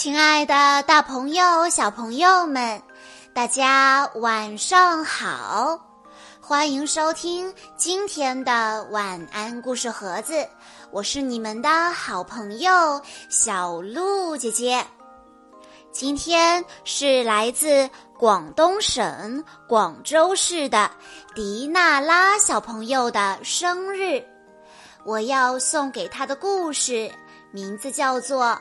亲爱的，大朋友、小朋友们，大家晚上好！欢迎收听今天的晚安故事盒子，我是你们的好朋友小鹿姐姐。今天是来自广东省广州市的迪娜拉小朋友的生日，我要送给他的故事名字叫做。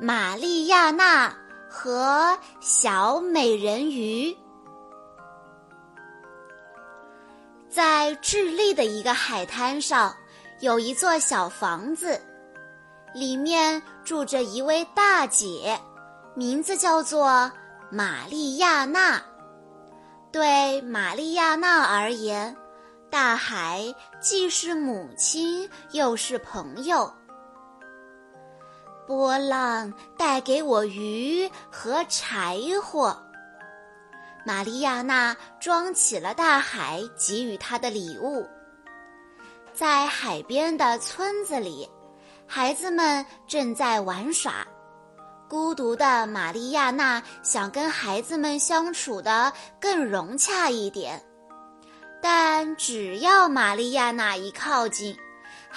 玛丽亚娜和小美人鱼在智利的一个海滩上，有一座小房子，里面住着一位大姐，名字叫做玛丽亚娜。对玛丽亚娜而言，大海既是母亲，又是朋友。波浪带给我鱼和柴火。玛丽亚娜装起了大海给予她的礼物。在海边的村子里，孩子们正在玩耍。孤独的玛丽亚娜想跟孩子们相处的更融洽一点，但只要玛丽亚娜一靠近，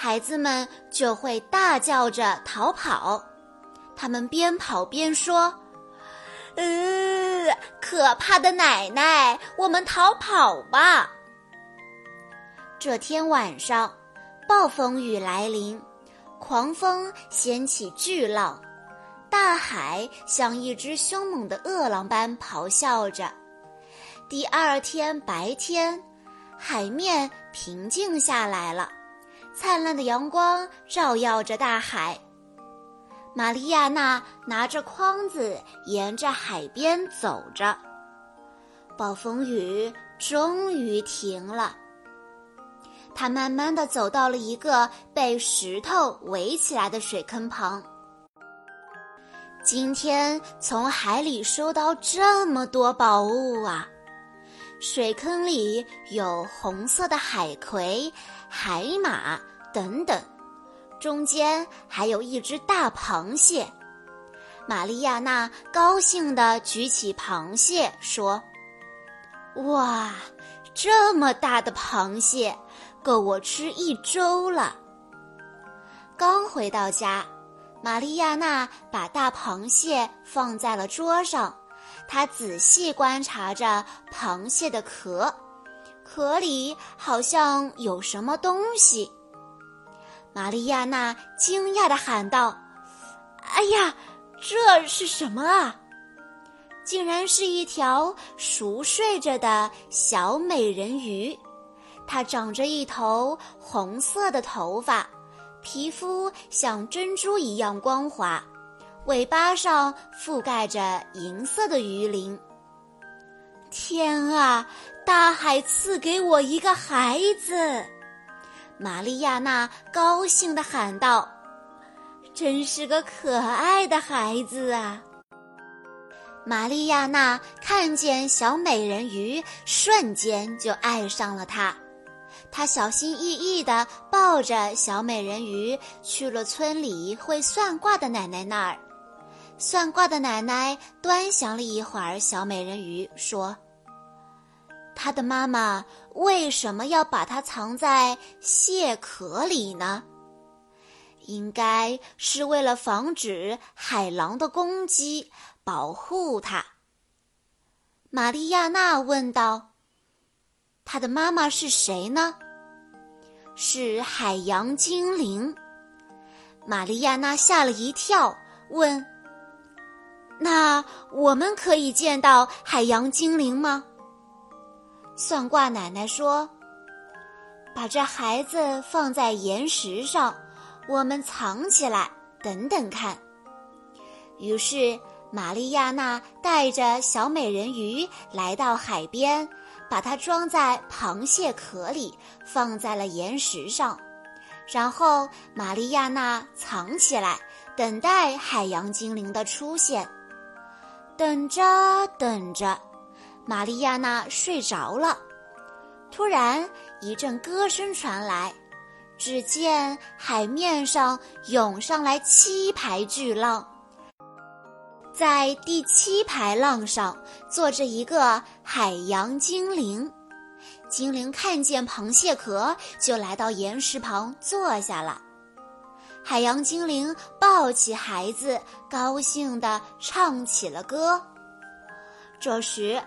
孩子们就会大叫着逃跑，他们边跑边说：“呃，可怕的奶奶，我们逃跑吧！”这天晚上，暴风雨来临，狂风掀起巨浪，大海像一只凶猛的饿狼般咆哮着。第二天白天，海面平静下来了。灿烂的阳光照耀着大海。玛丽亚娜拿着筐子沿着海边走着。暴风雨终于停了。她慢慢的走到了一个被石头围起来的水坑旁。今天从海里收到这么多宝物啊！水坑里有红色的海葵、海马等等，中间还有一只大螃蟹。玛丽亚娜高兴地举起螃蟹，说：“哇，这么大的螃蟹，够我吃一周了。”刚回到家，玛丽亚娜把大螃蟹放在了桌上。他仔细观察着螃蟹的壳，壳里好像有什么东西。玛丽亚娜惊讶地喊道：“哎呀，这是什么啊？竟然是一条熟睡着的小美人鱼！它长着一头红色的头发，皮肤像珍珠一样光滑。”尾巴上覆盖着银色的鱼鳞。天啊！大海赐给我一个孩子，玛丽亚娜高兴地喊道：“真是个可爱的孩子啊！”玛丽亚娜看见小美人鱼，瞬间就爱上了她。她小心翼翼地抱着小美人鱼去了村里会算卦的奶奶那儿。算卦的奶奶端详了一会儿小美人鱼，说：“她的妈妈为什么要把它藏在蟹壳里呢？应该是为了防止海狼的攻击，保护它。”玛丽亚娜问道：“她的妈妈是谁呢？”“是海洋精灵。”玛丽亚娜吓了一跳，问。那我们可以见到海洋精灵吗？算卦奶奶说：“把这孩子放在岩石上，我们藏起来，等等看。”于是玛丽亚娜带着小美人鱼来到海边，把它装在螃蟹壳里，放在了岩石上，然后玛丽亚娜藏起来，等待海洋精灵的出现。等着等着，玛丽亚娜睡着了。突然，一阵歌声传来，只见海面上涌上来七排巨浪，在第七排浪上坐着一个海洋精灵。精灵看见螃蟹壳，就来到岩石旁坐下了。海洋精灵抱起孩子，高兴地唱起了歌。这时，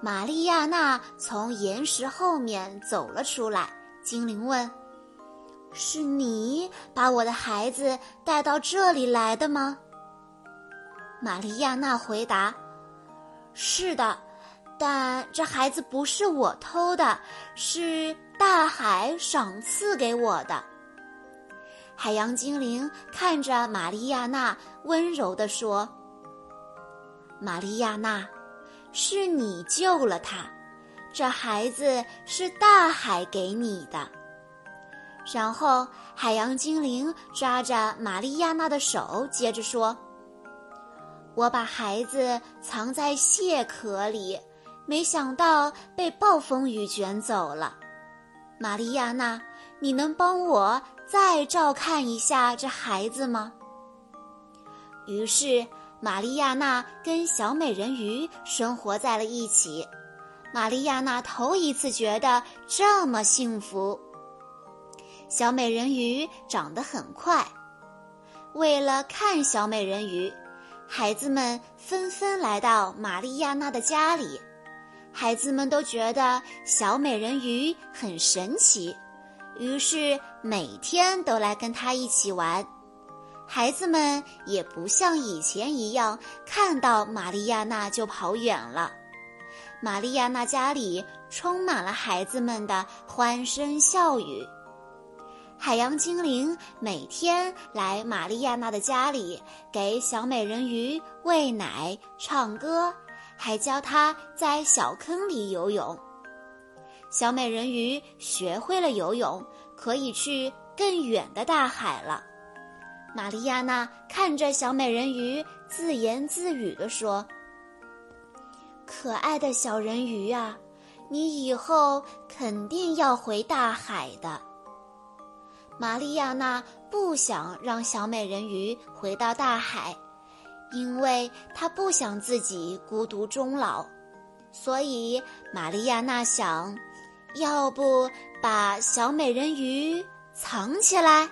玛丽亚娜从岩石后面走了出来。精灵问：“是你把我的孩子带到这里来的吗？”玛丽亚娜回答：“是的。”但这孩子不是我偷的，是大海赏赐给我的。海洋精灵看着玛丽亚娜，温柔地说：“玛丽亚娜，是你救了他，这孩子是大海给你的。”然后海洋精灵抓着玛丽亚娜的手，接着说：“我把孩子藏在蟹壳里。”没想到被暴风雨卷走了，玛丽亚娜，你能帮我再照看一下这孩子吗？于是，玛丽亚娜跟小美人鱼生活在了一起。玛丽亚娜头一次觉得这么幸福。小美人鱼长得很快，为了看小美人鱼，孩子们纷纷来到玛丽亚娜的家里。孩子们都觉得小美人鱼很神奇，于是每天都来跟她一起玩。孩子们也不像以前一样看到玛丽亚娜就跑远了。玛丽亚娜家里充满了孩子们的欢声笑语。海洋精灵每天来玛丽亚娜的家里，给小美人鱼喂奶、唱歌。还教她在小坑里游泳。小美人鱼学会了游泳，可以去更远的大海了。玛丽亚娜看着小美人鱼，自言自语地说：“可爱的小人鱼啊，你以后肯定要回大海的。”玛丽亚娜不想让小美人鱼回到大海。因为她不想自己孤独终老，所以玛丽亚娜想，要不把小美人鱼藏起来？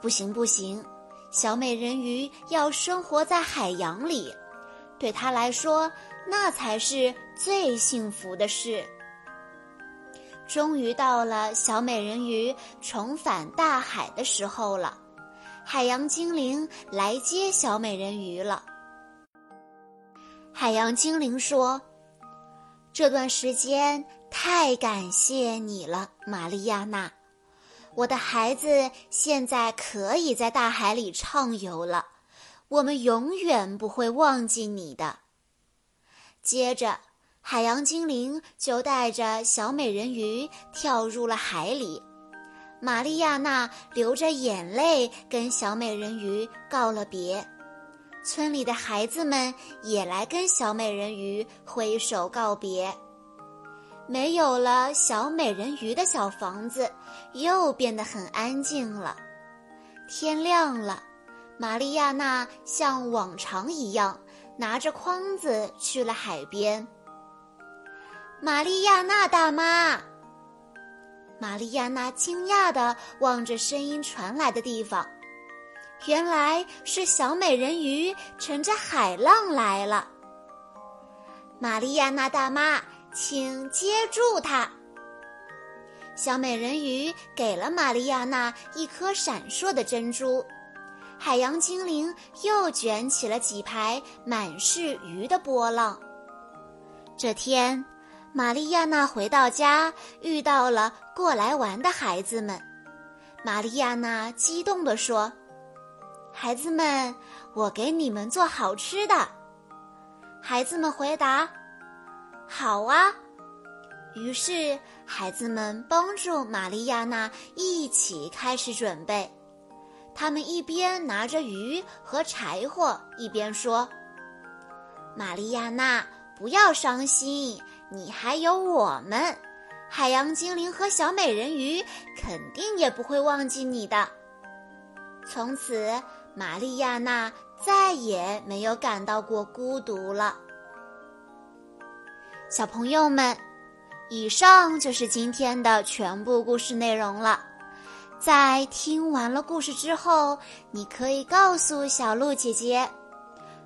不行不行，小美人鱼要生活在海洋里，对她来说那才是最幸福的事。终于到了小美人鱼重返大海的时候了。海洋精灵来接小美人鱼了。海洋精灵说：“这段时间太感谢你了，玛丽亚娜。我的孩子现在可以在大海里畅游了，我们永远不会忘记你的。”接着，海洋精灵就带着小美人鱼跳入了海里。玛丽亚娜流着眼泪跟小美人鱼告了别，村里的孩子们也来跟小美人鱼挥手告别。没有了小美人鱼的小房子又变得很安静了。天亮了，玛丽亚娜像往常一样拿着筐子去了海边。玛丽亚娜大妈。玛丽亚娜惊讶地望着声音传来的地方，原来是小美人鱼乘着海浪来了。玛丽亚娜大妈，请接住它。小美人鱼给了玛丽亚娜一颗闪烁的珍珠，海洋精灵又卷起了几排满是鱼的波浪。这天。玛丽亚娜回到家，遇到了过来玩的孩子们。玛丽亚娜激动地说：“孩子们，我给你们做好吃的。”孩子们回答：“好啊。”于是，孩子们帮助玛丽亚娜一起开始准备。他们一边拿着鱼和柴火，一边说：“玛丽亚娜，不要伤心。”你还有我们，海洋精灵和小美人鱼肯定也不会忘记你的。从此，玛丽亚娜再也没有感到过孤独了。小朋友们，以上就是今天的全部故事内容了。在听完了故事之后，你可以告诉小鹿姐姐，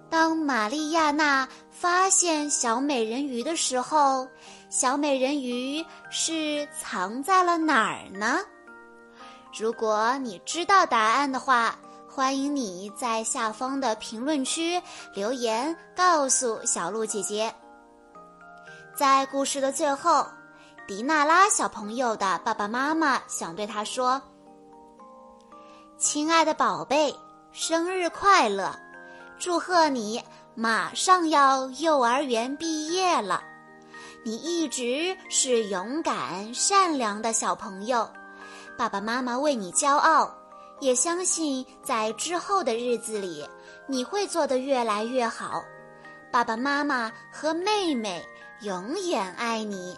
当玛丽亚娜发现小美人鱼的时候，小美人鱼是藏在了哪儿呢？如果你知道答案的话，欢迎你在下方的评论区留言告诉小鹿姐姐。在故事的最后，迪娜拉小朋友的爸爸妈妈想对她说。亲爱的宝贝，生日快乐！祝贺你马上要幼儿园毕业了。你一直是勇敢善良的小朋友，爸爸妈妈为你骄傲，也相信在之后的日子里你会做得越来越好。爸爸妈妈和妹妹永远爱你。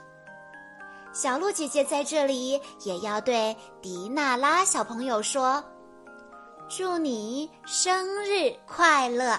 小鹿姐姐在这里也要对迪娜拉小朋友说。祝你生日快乐！